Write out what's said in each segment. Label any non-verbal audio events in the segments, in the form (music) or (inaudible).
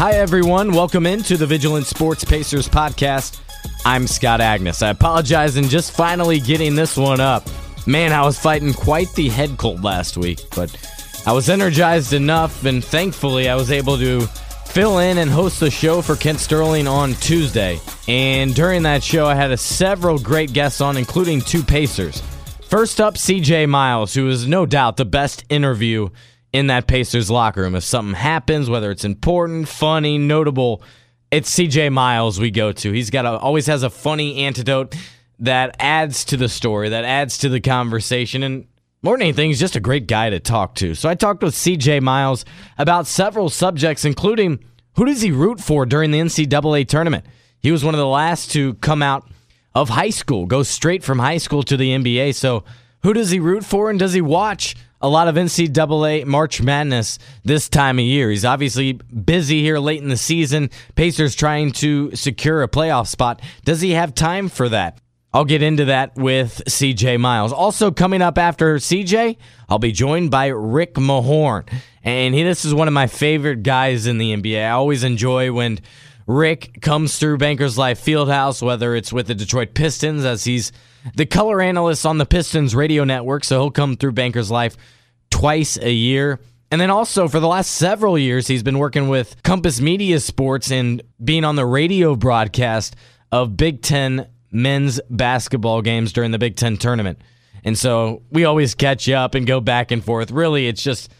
Hi, everyone. Welcome into the Vigilant Sports Pacers podcast. I'm Scott Agness. I apologize in just finally getting this one up. Man, I was fighting quite the head cold last week, but I was energized enough, and thankfully, I was able to fill in and host the show for Kent Sterling on Tuesday. And during that show, I had several great guests on, including two Pacers. First up, CJ Miles, who is no doubt the best interview in that Pacers locker room. If something happens, whether it's important, funny, notable, it's CJ Miles we go to. He's got a, always has a funny antidote that adds to the story, that adds to the conversation, and more than anything, he's just a great guy to talk to. So I talked with CJ Miles about several subjects, including who does he root for during the NCAA tournament. He was one of the last to come out of high school, go straight from high school to the NBA. So who does he root for, and does he watch? A lot of NCAA March Madness this time of year. He's obviously busy here late in the season. Pacers trying to secure a playoff spot. Does he have time for that? I'll get into that with CJ Miles. Also, coming up after CJ, I'll be joined by Rick Mahorn. And he, this is one of my favorite guys in the NBA. I always enjoy when Rick comes through Bankers Life Fieldhouse, whether it's with the Detroit Pistons, as he's the color analyst on the Pistons radio network, so he'll come through Bankers Life twice a year. And then also for the last several years, he's been working with Compass Media Sports and being on the radio broadcast of Big Ten men's basketball games during the Big Ten tournament. And so we always catch up and go back and forth. Really, it's just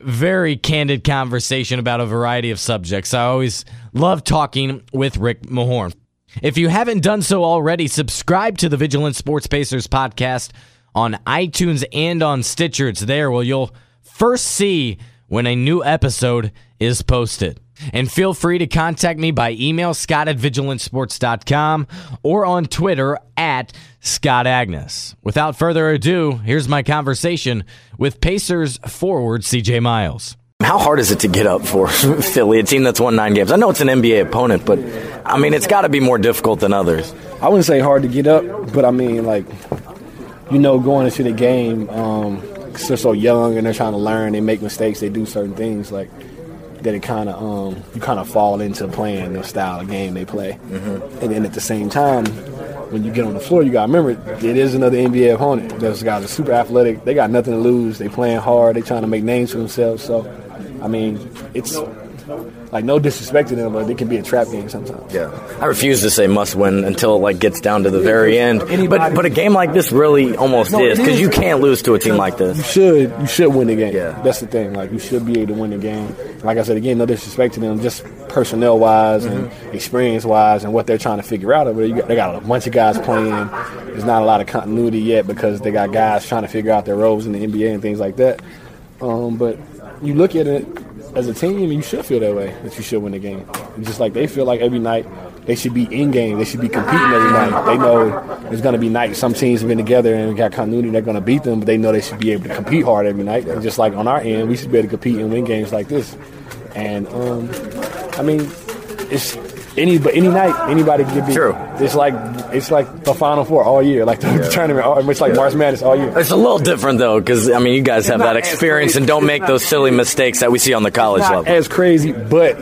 very candid conversation about a variety of subjects. I always love talking with Rick Mahorn. If you haven't done so already, subscribe to the Vigilant Sports Pacers podcast on iTunes and on Stitcher. It's there where you'll first see when a new episode is posted. And feel free to contact me by email, scott at vigilantsports.com, or on Twitter at Scott Agness. Without further ado, here's my conversation with Pacers forward CJ Miles. How hard is it to get up for (laughs) Philly, a team that's won nine games? I know it's an NBA opponent, but I mean, it's got to be more difficult than others. I wouldn't say hard to get up, but I mean, like, you know, going into the game, um, cause they're so young and they're trying to learn, they make mistakes, they do certain things, like, that it kind of, um, you kind of fall into playing the style of game they play. Mm-hmm. And then at the same time, when you get on the floor, you got to remember it is another NBA opponent. Those guys are super athletic. They got nothing to lose. They playing hard. They trying to make names for themselves. So I mean, it's like no disrespect to them, but it can be a trap game sometimes. Yeah, I refuse to say must win until it like gets down to the very end. But but a game like this really almost no, is because you can't lose to a team like this. You should you should win the game. Yeah, that's the thing. Like you should be able to win the game. Like I said again, no disrespect to them, just personnel wise mm-hmm. and experience wise and what they're trying to figure out over there. They got a bunch of guys playing. There's not a lot of continuity yet because they got guys trying to figure out their roles in the NBA and things like that. Um, but you look at it as a team, you should feel that way that you should win the game. And just like they feel like every night they should be in game, they should be competing every night. They know there's going to be nights some teams have been together and got continuity, they're going to beat them, but they know they should be able to compete hard every night. And just like on our end, we should be able to compete and win games like this. And um, I mean, it's any but any night anybody can be. True. It's like it's like the Final Four all year, like the yeah. tournament, it's like yeah. March Madness all year. It's a little different though, because I mean, you guys have that experience and don't make those silly mistakes that we see on the college level. As crazy, but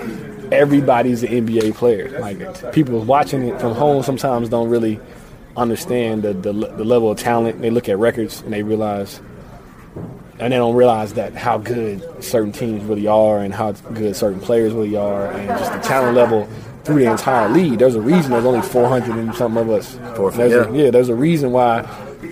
everybody's an NBA player. Like people watching it from home sometimes don't really understand the, the, the level of talent. They look at records and they realize and they don't realize that how good certain teams really are and how good certain players really are and just the talent level through the entire league. There's a reason there's only 400 and something of us. There's yeah. A, yeah, there's a reason why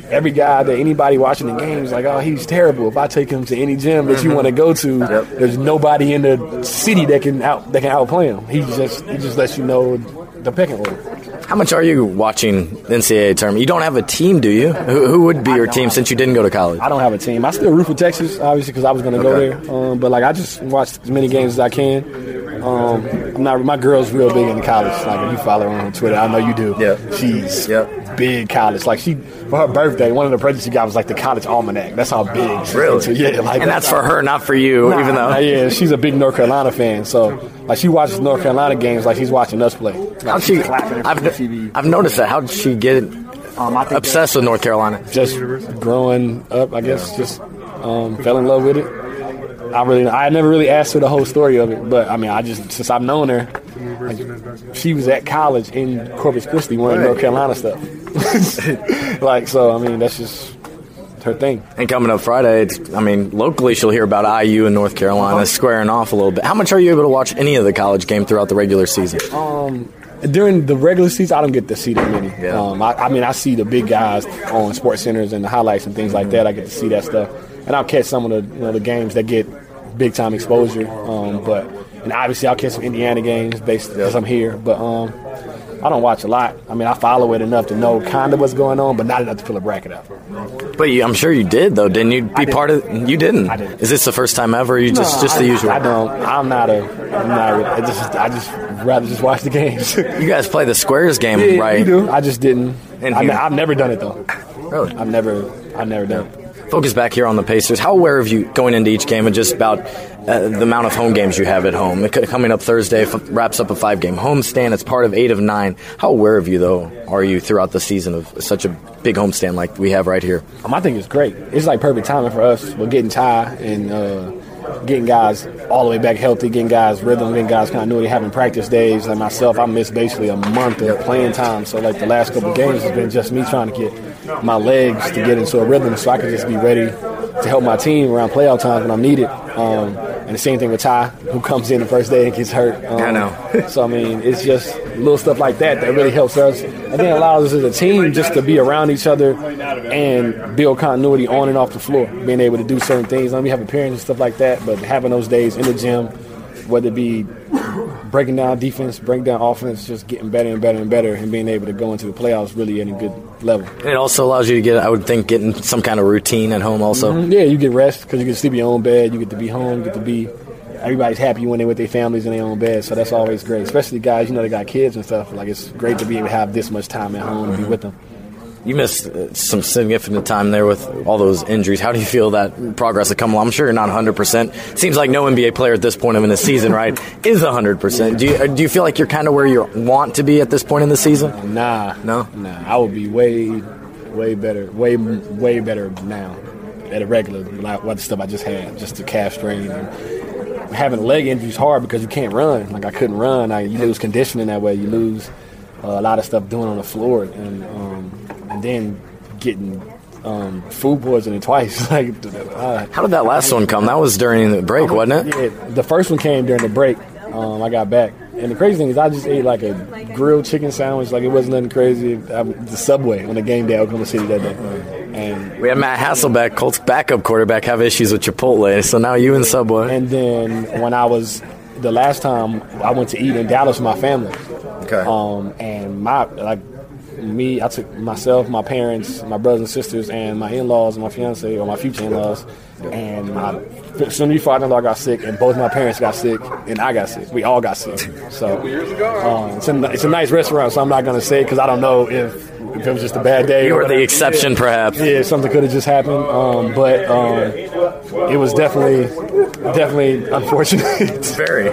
every guy that anybody watching the game is like, oh, he's terrible. If I take him to any gym that mm-hmm. you want to go to, yep. there's nobody in the city that can out that can outplay him. He just he just lets you know the pecking order. How much are you watching NCAA tournament? You don't have a team, do you? Who, who would be your team since you didn't go to college? I don't have a team. I still root for Texas, obviously, because I was going to okay. go there. Um, but like, I just watch as many games as I can. Um, I'm not. My girl's real big into college. Like, if you follow her on Twitter, I know you do. Yeah, she's yep. big college. Like, she for her birthday, one of the presents she got was like the college almanac. That's how big. Really? yeah. Like, and that's for her, not for you. Nah, even though. Yeah, she's a big North Carolina fan. So like she watches North Carolina games like she's watching us play. Like, How'd she? I've, I've noticed that. How did she get um, obsessed with North Carolina? Just growing up, I guess. Just um, fell in love with it. I really, I never really asked her the whole story of it, but I mean, I just since I've known her, like, she was at college in Corpus Christi, wearing North Carolina stuff. (laughs) like, so I mean, that's just her thing. And coming up Friday, it's, I mean, locally she'll hear about IU and North Carolina squaring off a little bit. How much are you able to watch any of the college game throughout the regular season? Um, during the regular season, I don't get to see that many. Yeah. Um, I, I mean, I see the big guys on Sports Centers and the highlights and things like that. I get to see that stuff, and I'll catch some of the you know the games that get big time exposure. Um, but and obviously I'll catch some Indiana games based because I'm here. But um, I don't watch a lot. I mean, I follow it enough to know kind of what's going on, but not enough to fill a bracket up. But you, I'm sure you did, though. Didn't you be didn't. part of? You didn't. I didn't. Is this the first time ever? You just No, just the I- usual. I don't. I'm not a. I'm not. A, I just. I just rather just watch the games. (laughs) You guys play the squares game, Yeah, right? we do. I just didn't. And I've never done it though. Really? I've never. I've never done it. Focus back here on the Pacers. How aware of you going into each game and just about uh, the amount of home games you have at home? Coming up Thursday f- wraps up a five game homestand. It's part of eight of nine. How aware of you though are you throughout the season of such a big homestand like we have right here? Um, I think it's great. It's like perfect timing for us. We're getting tired and uh, getting guys all the way back healthy, getting guys rhythm, getting guys continuity, having practice days. Like myself, I missed basically a month of playing time. So like the last couple games has been just me trying to get my legs to get into a rhythm so I can just be ready to help my team around playoff times when I'm needed. Um, and the same thing with Ty, who comes in the first day and gets hurt. Um, I know. (laughs) so I mean, it's just little stuff like that that really helps us, and then allows us as a team just to be around each other and build continuity on and off the floor. Being able to do certain things. I mean, we have appearances and stuff like that, but having those days in the gym, whether it be breaking down defense, breaking down offense, just getting better and better and better, and being able to go into the playoffs really at a good level. It also allows you to get, I would think, getting some kind of routine at home also. Mm-hmm. Yeah, you get rest because you get to sleep in your own bed. You get to be home. You get to be. Everybody's happy when they're with their families in their own bed, so that's always great. Especially guys, you know, they got kids and stuff. Like it's great to be able to have this much time at home and be mm-hmm. with them. You missed uh, some significant time there with all those injuries. How do you feel that progress has come along? I'm sure you're not 100%. Seems like no NBA player at this point in the season, right, (laughs) is 100%. Do you, uh, do you feel like you're kind of where you want to be at this point in the season? Nah, No? nah. I would be way, way better, way, way better now at a regular. Like what the stuff I just had, just the calf strain and having leg injuries hard because you can't run. Like I couldn't run. I, you lose conditioning that way. You lose uh, a lot of stuff doing on the floor, and um, then getting um, food poisoning twice. (laughs) like uh, How did that last one come? That was during the break, wasn't it? yeah, the first one came during the break. Um, I got back, and the crazy thing is, I just ate like a grilled chicken sandwich. Like it wasn't nothing crazy. I, the Subway on the game day Oklahoma City that day, and We had Matt Hasselbeck, Colts backup quarterback, have issues with Chipotle, so now you in Subway. and then when I was the last time I went to eat in Dallas with my family, Okay. um, and my like me, I took myself, my parents, my brothers and sisters, and my in-laws and my fiance or my future in-laws, and my soon to be father-in-law got sick, and both my parents got sick, and I got sick. We all got sick. So um, it's, a, it's a nice restaurant, so I'm not gonna say because I don't know if if it was just a bad day. You or were the exception, perhaps. Yeah, something could have just happened, um, but um, it was definitely, definitely unfortunate. (laughs) Very.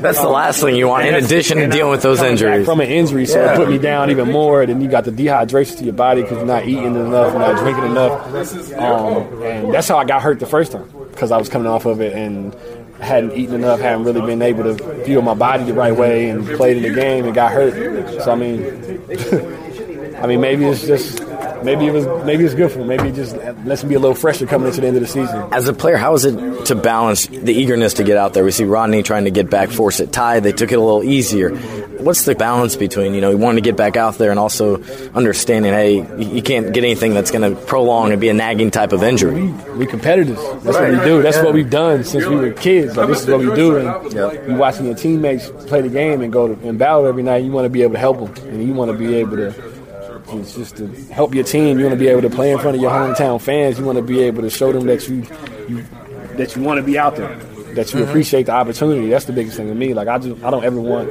That's the last thing you want, in addition to dealing with those injuries. from an injury, so it put me down even more. Then you got the dehydration to your body because you're not eating enough, you're not drinking enough, um, and that's how I got hurt the first time because I was coming off of it and hadn't eaten enough, hadn't really been able to fuel my body the right way, and played in the game and got hurt. So I mean. (laughs) I mean, maybe it's just maybe it was maybe it's good for him. Maybe it just lets him be a little fresher coming into the end of the season. As a player, how is it to balance the eagerness to get out there? We see Rodney trying to get back, force it tied. They took it a little easier. What's the balance between, you know, wanting to get back out there and also understanding, hey, you can't get anything that's going to prolong and be a nagging type of injury? We competitors. That's what we do. That's what we've done since we were kids. Like this is what we do. And you watching your teammates play the game and go to and battle every night. You want to be able to help them, and you want to be able to. It's just to help your team. You want to be able to play in front of your hometown fans. You want to be able to show them that you, you that you want to be out there. That you mm-hmm. appreciate the opportunity. That's the biggest thing to me. Like I just I don't ever want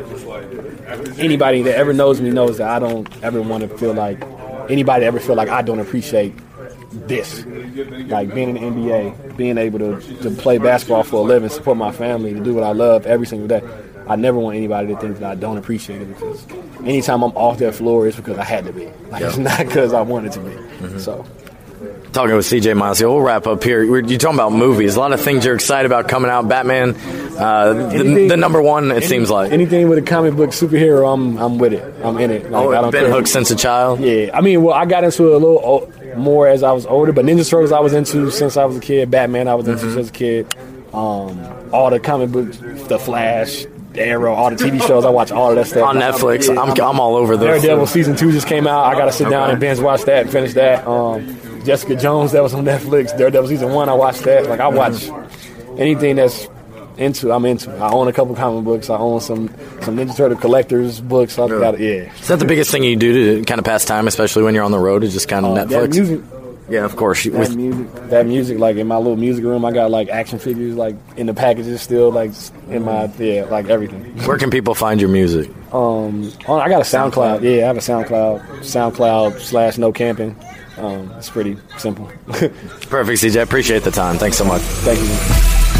anybody that ever knows me knows that I don't ever want to feel like anybody ever feel like I don't appreciate this. Like being in the NBA, being able to, to play basketball for a living, support my family, to do what I love every single day. I never want anybody to think that I don't appreciate it because anytime I'm off that floor, it's because I had to be. Like it's not because I wanted to be. So talking with CJ Miles. We'll wrap up here. You're talking about movies. A lot of things you're excited about coming out. Batman, uh, the, the, number one. It any, seems like anything with a comic book superhero, I'm I'm with it. I'm in it. Like, oh, I don't been hooked since a child. Yeah, I mean, well, I got into it a little more as I was older, but Ninja Turtles I was into since I was a kid. Batman I was into mm-hmm. since a kid. Um, all the comic books, The Flash, Arrow, all the TV shows. I watch all of that stuff on Netflix. I'm, I'm, I'm all over those. Daredevil season two just came out. I got to sit okay. down and binge watch that and finish that. Um, Jessica Jones that was on Netflix. Daredevil season one. I watched that. Like I watch anything that's into. I'm into. I own a couple comic books. I own some some Ninja Turtle collectors books. I've got yeah. Is that the biggest thing you do to kind of pass time, especially when you're on the road? Is just kind of uh, Netflix. Music. Yeah, of course. That With music, that music, like in my little music room, I got like action figures, like in the packages still, like in my yeah, like everything. Where can people find your music? Um, I got a SoundCloud. Yeah, I have a SoundCloud. SoundCloud slash No Camping. Um, it's pretty simple. (laughs) Perfect, CJ. Appreciate the time. Thanks so much. Thank you.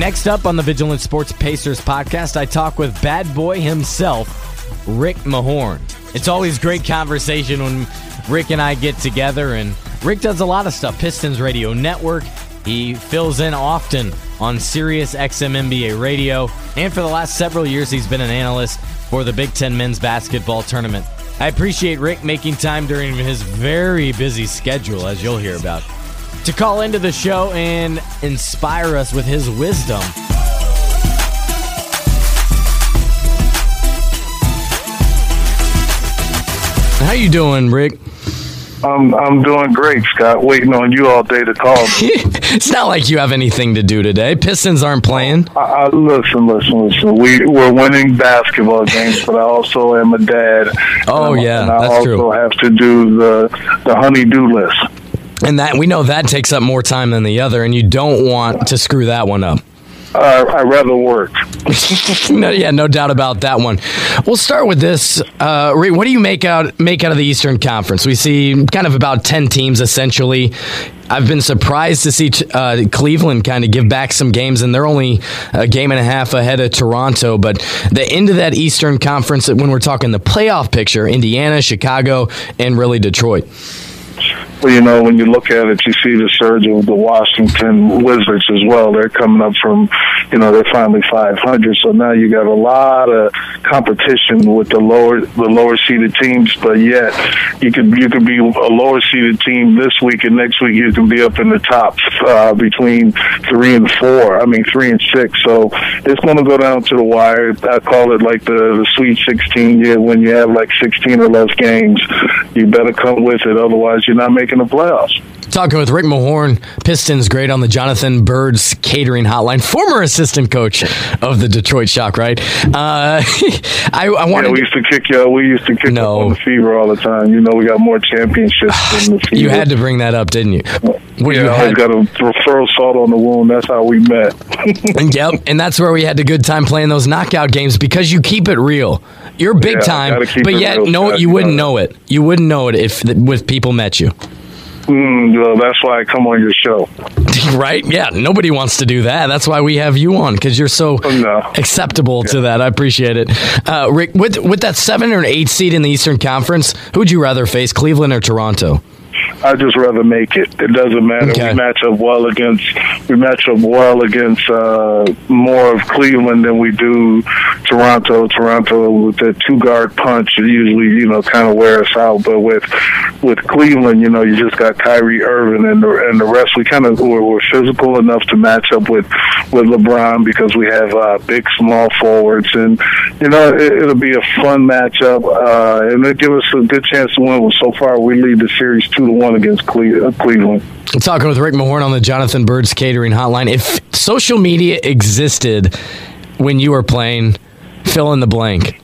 Next up on the Vigilant Sports Pacers podcast, I talk with bad boy himself, Rick Mahorn. It's always great conversation when Rick and I get together, and Rick does a lot of stuff. Pistons Radio Network. He fills in often on Sirius XM NBA Radio, and for the last several years, he's been an analyst for the Big Ten men's basketball tournament. I appreciate Rick making time during his very busy schedule, as you'll hear about to call into the show and inspire us with his wisdom. How you doing, Rick? I'm I'm doing great, Scott. Waiting on you all day to call me. (laughs) it's not like you have anything to do today. Pistons aren't playing. I, I, listen, listen, listen. We we're winning basketball games, but I also am a dad. Oh and, yeah, and I also true. have to do the the honeydew list. And that we know that takes up more time than the other, and you don't want to screw that one up. Uh, I rather work. (laughs) no, yeah, no doubt about that one. We'll start with this. Uh, what do you make out make out of the Eastern Conference? We see kind of about ten teams essentially. I've been surprised to see uh, Cleveland kind of give back some games, and they're only a game and a half ahead of Toronto. But the end of that Eastern Conference, when we're talking the playoff picture, Indiana, Chicago, and really Detroit. Well, you know, when you look at it, you see the surge of the Washington Wizards as well. They're coming up from, you know, they're finally 500. So now you got a lot of competition with the lower the lower seeded teams. But yet, you could you could be a lower seeded team this week, and next week you can be up in the top uh, between three and four. I mean, three and six. So it's going to go down to the wire. I call it like the, the Sweet 16. Yeah, when you have like 16 or less games, you better come with it. Otherwise, you're not making the playoffs. Talking with Rick Mahorn, Pistons great on the Jonathan Byrd's catering hotline, former assistant coach of the Detroit Shock, right? Uh, (laughs) I, I wanted. Yeah, we used to kick you. We used to kick no. on the fever all the time. You know, we got more championships than the (sighs) fever. You had to bring that up, didn't you? What, yeah, you had... I got a referral salt on the wound. That's how we met. and, (laughs) yep, and that's where we had a good time playing those knockout games because you keep it real. You're big yeah, time, but yet no, you wouldn't know it. You wouldn't know it if with people met you. Mm, well, that's why I come on your show. (laughs) right? Yeah. Nobody wants to do that. That's why we have you on because you're so no. acceptable yeah. to that. I appreciate it. Uh, Rick, with with that seven or eight seed in the Eastern Conference, who would you rather face, Cleveland or Toronto? I just rather make it. It doesn't matter. Okay. We match up well against we match up well against uh, more of Cleveland than we do Toronto. Toronto with the two guard punch usually you know kind of wear us out, but with with Cleveland, you know, you just got Kyrie Irving and the and the rest. We kind of we're, we're physical enough to match up with with LeBron because we have uh, big small forwards, and you know it, it'll be a fun matchup, uh, and it give us a good chance to win. So far, we lead the series two to one one against uh, Cleveland. I'm talking with Rick Mahorn on the Jonathan Byrd's Catering Hotline. If social media existed when you were playing, fill in the blank.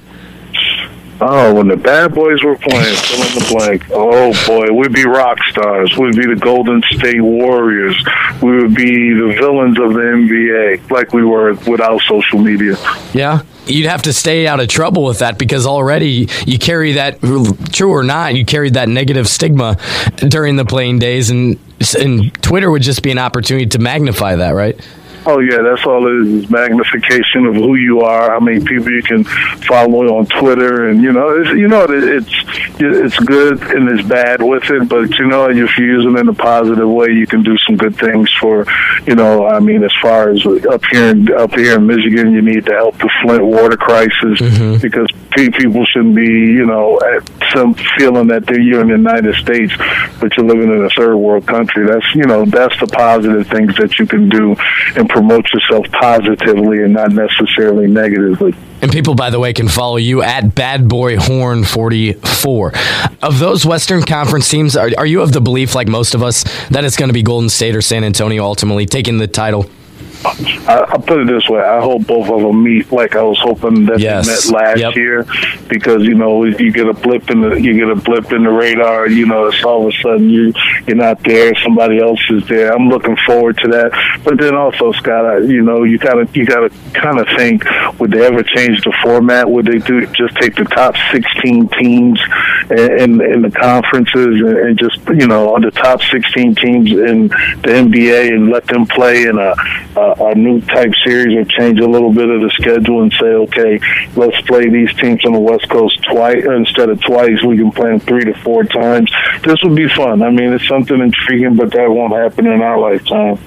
Oh, when the bad boys were playing, fill in the blank. Oh boy, we'd be rock stars. We'd be the Golden State Warriors. We would be the villains of the NBA, like we were without social media. Yeah, you'd have to stay out of trouble with that because already you carry that, true or not, you carried that negative stigma during the playing days, and and Twitter would just be an opportunity to magnify that, right? Oh yeah, that's all it is. is magnification of who you are. How many people you can follow on Twitter, and you know, it's, you know, it's it's good and it's bad with it. But you know, if you use it in a positive way, you can do some good things for, you know, I mean, as far as up here in up here in Michigan, you need to help the Flint water crisis mm-hmm. because people shouldn't be, you know, some feeling that they're you're in the United States, but you're living in a third world country. That's you know, that's the positive things that you can do and promote yourself positively and not necessarily negatively. And people, by the way, can follow you at Bad Boy Horn 44. Of those Western Conference teams, are, are you of the belief, like most of us, that it's going to be Golden State or San Antonio ultimately taking the title? I, will put it this way: I hope both of them meet like I was hoping that yes. they met last yep. year, because you know you get a blip in the you get a blip in the radar. You know, it's all of a sudden you you're not there, somebody else is there. I'm looking forward to that. But then also, Scott, I, you know, you gotta you gotta kind of think: would they ever change the format? Would they do just take the top 16 teams in in the conferences and, and just you know on the top 16 teams in the NBA and let them play in a, a a new type series or change a little bit of the schedule and say, okay, let's play these teams on the West Coast twice instead of twice. We can play them three to four times. This would be fun. I mean, it's something intriguing, but that won't happen in our lifetime.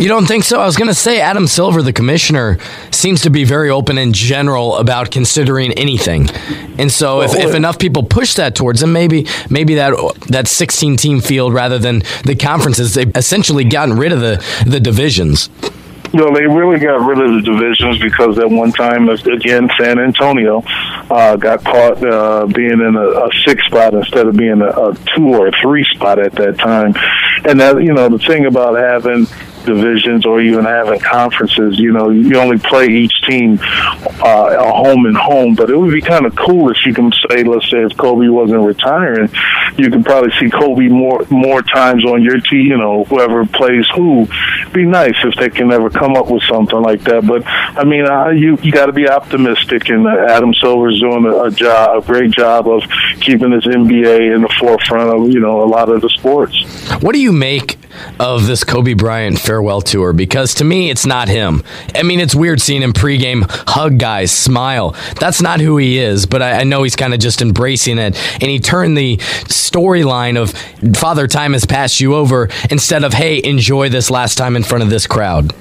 You don't think so? I was going to say Adam Silver, the commissioner, seems to be very open in general about considering anything. And so, if, if enough people push that towards him, maybe maybe that that 16 team field rather than the conferences, they've essentially gotten rid of the the divisions. No, they really got rid of the divisions because at one time, again, San Antonio uh, got caught uh, being in a, a six spot instead of being a, a two or a three spot at that time. And that, you know, the thing about having divisions or even having conferences. You know, you only play each team uh, a home and home, but it would be kind of cool if you can say, let's say, if Kobe wasn't retiring, you could probably see Kobe more more times on your team. You know, whoever plays who. Be nice if they can ever come up with something like that. But I mean, uh, you you got to be optimistic, and uh, Adam Silver's doing a, a job, a great job of keeping his NBA in the forefront of you know a lot of the sports. What do you make of this Kobe Bryant farewell tour because to me, it's not him. I mean, it's weird seeing him pregame hug guys, smile. That's not who he is, but I, I know he's kind of just embracing it. And he turned the storyline of Father Time has passed you over instead of, hey, enjoy this last time in front of this crowd.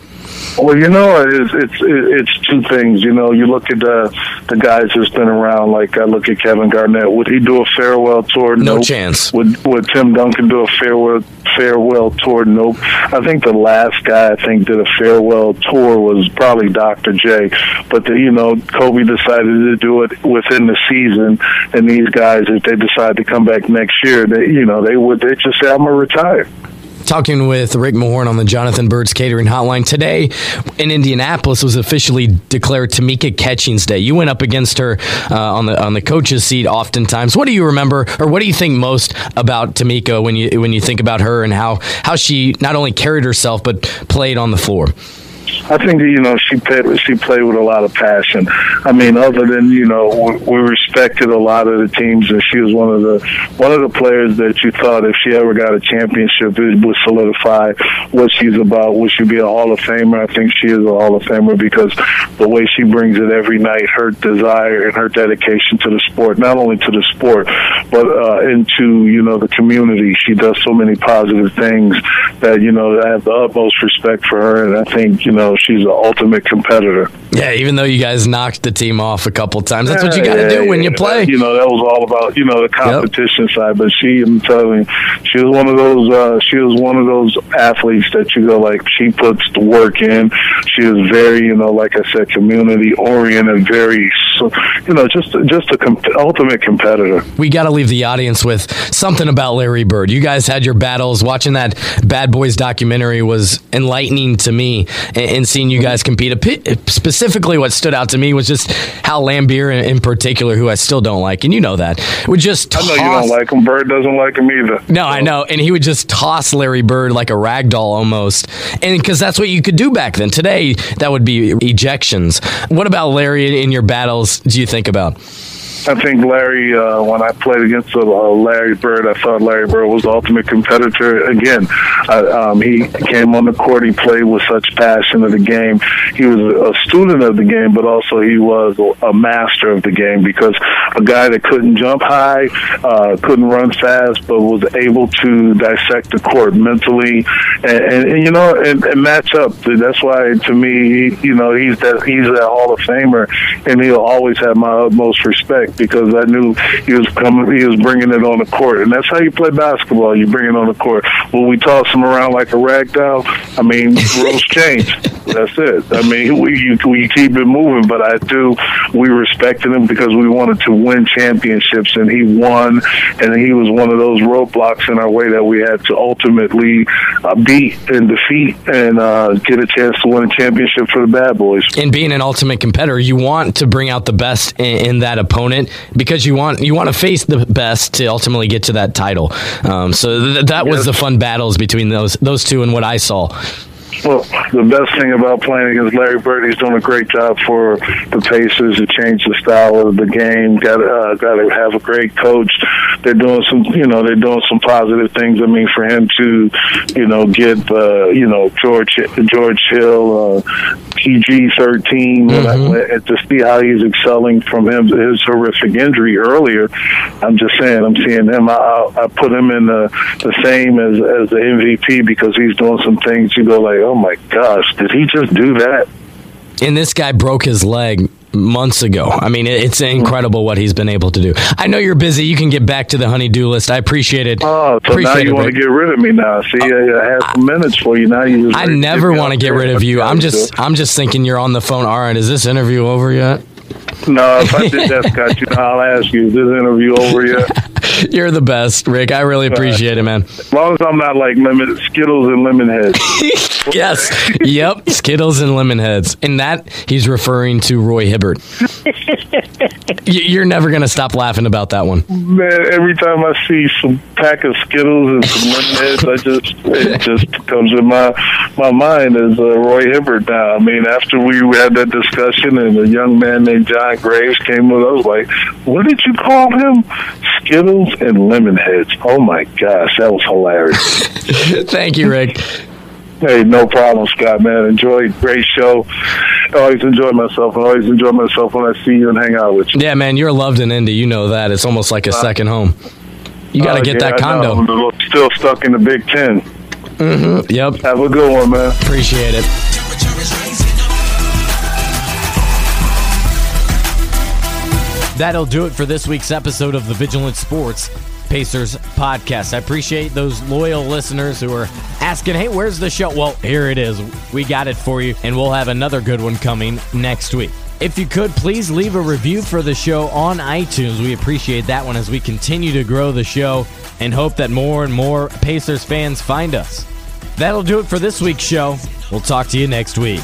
Well, you know, it's it's it's two things. You know, you look at the the guys that's been around. Like I look at Kevin Garnett. Would he do a farewell tour? No nope. chance. Would Would Tim Duncan do a farewell farewell tour? Nope. I think the last guy I think did a farewell tour was probably Dr. J. But the, you know, Kobe decided to do it within the season, and these guys, if they decide to come back next year, they you know they would they just say I'm gonna retire talking with Rick Mahorn on the Jonathan Byrds Catering Hotline today in Indianapolis was officially declared Tamika Catchings Day. You went up against her uh, on the on the coach's seat oftentimes. What do you remember, or what do you think most about Tamika when you when you think about her and how how she not only carried herself but played on the floor? I think you know she played she played with a lot of passion. I mean, other than you know we, respected a lot of the teams, and she was one of the one of the players that you thought if she ever got a championship, it would solidify what she's about. Would she be a Hall of Famer? I think she is a Hall of Famer because the way she brings it every night, her desire and her dedication to the sport, not only to the sport, but uh, into you know the community. She does so many positive things that you know I have the utmost respect for her, and I think you know she's an ultimate competitor. Yeah, even though you guys knocked the team off a couple times, that's what you got to yeah, do when you play. You know, that was all about you know the competition yep. side. But she, I'm telling you, she was one of those. Uh, she was one of those athletes that you go like she puts the work in. She is very, you know, like I said, community oriented, very, you know, just just a comp- ultimate competitor. We got to leave the audience with something about Larry Bird. You guys had your battles. Watching that Bad Boys documentary was enlightening to me, and, and seeing you guys compete. Specifically, what stood out to me was just how Laimbeer, in particular, who I still don't like, and you know that, would just. Toss, I know you don't like him. Bird doesn't like him either. No, so. I know, and he would just toss Larry Bird like a rag doll almost, and because that's what you could do back then. Today, that would be ejections. What about Larry in your battles? Do you think about? I think Larry, uh, when I played against uh, Larry Bird, I thought Larry Bird was the ultimate competitor. Again, uh, um, he came on the court, he played with such passion of the game. He was a student of the game, but also he was a master of the game because a guy that couldn't jump high, uh, couldn't run fast, but was able to dissect the court mentally and, and, and you know, and, and match up. That's why, to me, you know, he's that he's that Hall of Famer, and he'll always have my utmost respect because I knew he was coming, he was bringing it on the court, and that's how you play basketball. You bring it on the court. Will we toss him around like a rag doll? I mean, rules change. (laughs) That's it. I mean, we we keep it moving, but I do. We respected him because we wanted to win championships, and he won, and he was one of those roadblocks in our way that we had to ultimately uh, beat and defeat and uh, get a chance to win a championship for the bad boys. And being an ultimate competitor, you want to bring out the best in, in that opponent because you want you want to face the best to ultimately get to that title. Um, so th- that was the fun battles between those those two and what I saw. Well, the best thing about playing against Larry Bird, he's doing a great job for the Pacers to change the style of the game. Got uh, got to have a great coach. They're doing some, you know, they're doing some positive things. I mean, for him to, you know, get, uh, you know, George George Hill, uh, PG 13 mm-hmm. to see how he's excelling from him his horrific injury earlier. I'm just saying, I'm seeing him. I, I put him in the, the same as as the MVP because he's doing some things. You go like, oh my gosh, did he just do that? And this guy broke his leg months ago. I mean, it's incredible what he's been able to do. I know you're busy. You can get back to the honeydew list. I appreciate it. Oh, so appreciate now you want to get rid of me now? See, uh, I have some minutes for you now. You I never want to get rid of you. I'm just, I'm just thinking you're on the phone. All right, is this interview over yet? No, if I did that, Scott, you know, I'll ask you, is this interview over yet? (laughs) You're the best, Rick. I really appreciate it, man. As long as I'm not like lemon Skittles and lemon heads. (laughs) yes. Yep. Skittles and lemon heads. And that he's referring to Roy Hibbert. (laughs) You're never gonna stop laughing about that one. Man, every time I see some pack of Skittles and some lemon heads, I just it (laughs) just comes in my my mind as uh, Roy Hibbert now. I mean, after we had that discussion and a young man named John Graves came with us, like, what did you call him? Skittles and lemon heads. Oh my gosh, that was hilarious. (laughs) Thank you, Rick. Hey, no problem, Scott, man. Enjoy. Great show. I always enjoy myself. I always enjoy myself when I see you and hang out with you. Yeah, man, you're loved in Indy. You know that. It's almost like a uh, second home. You got to uh, get yeah, that condo. Still stuck in the Big 10 mm-hmm. Yep. Have a good one, man. Appreciate it. That'll do it for this week's episode of the Vigilant Sports Pacers podcast. I appreciate those loyal listeners who are asking, hey, where's the show? Well, here it is. We got it for you, and we'll have another good one coming next week. If you could, please leave a review for the show on iTunes. We appreciate that one as we continue to grow the show and hope that more and more Pacers fans find us. That'll do it for this week's show. We'll talk to you next week.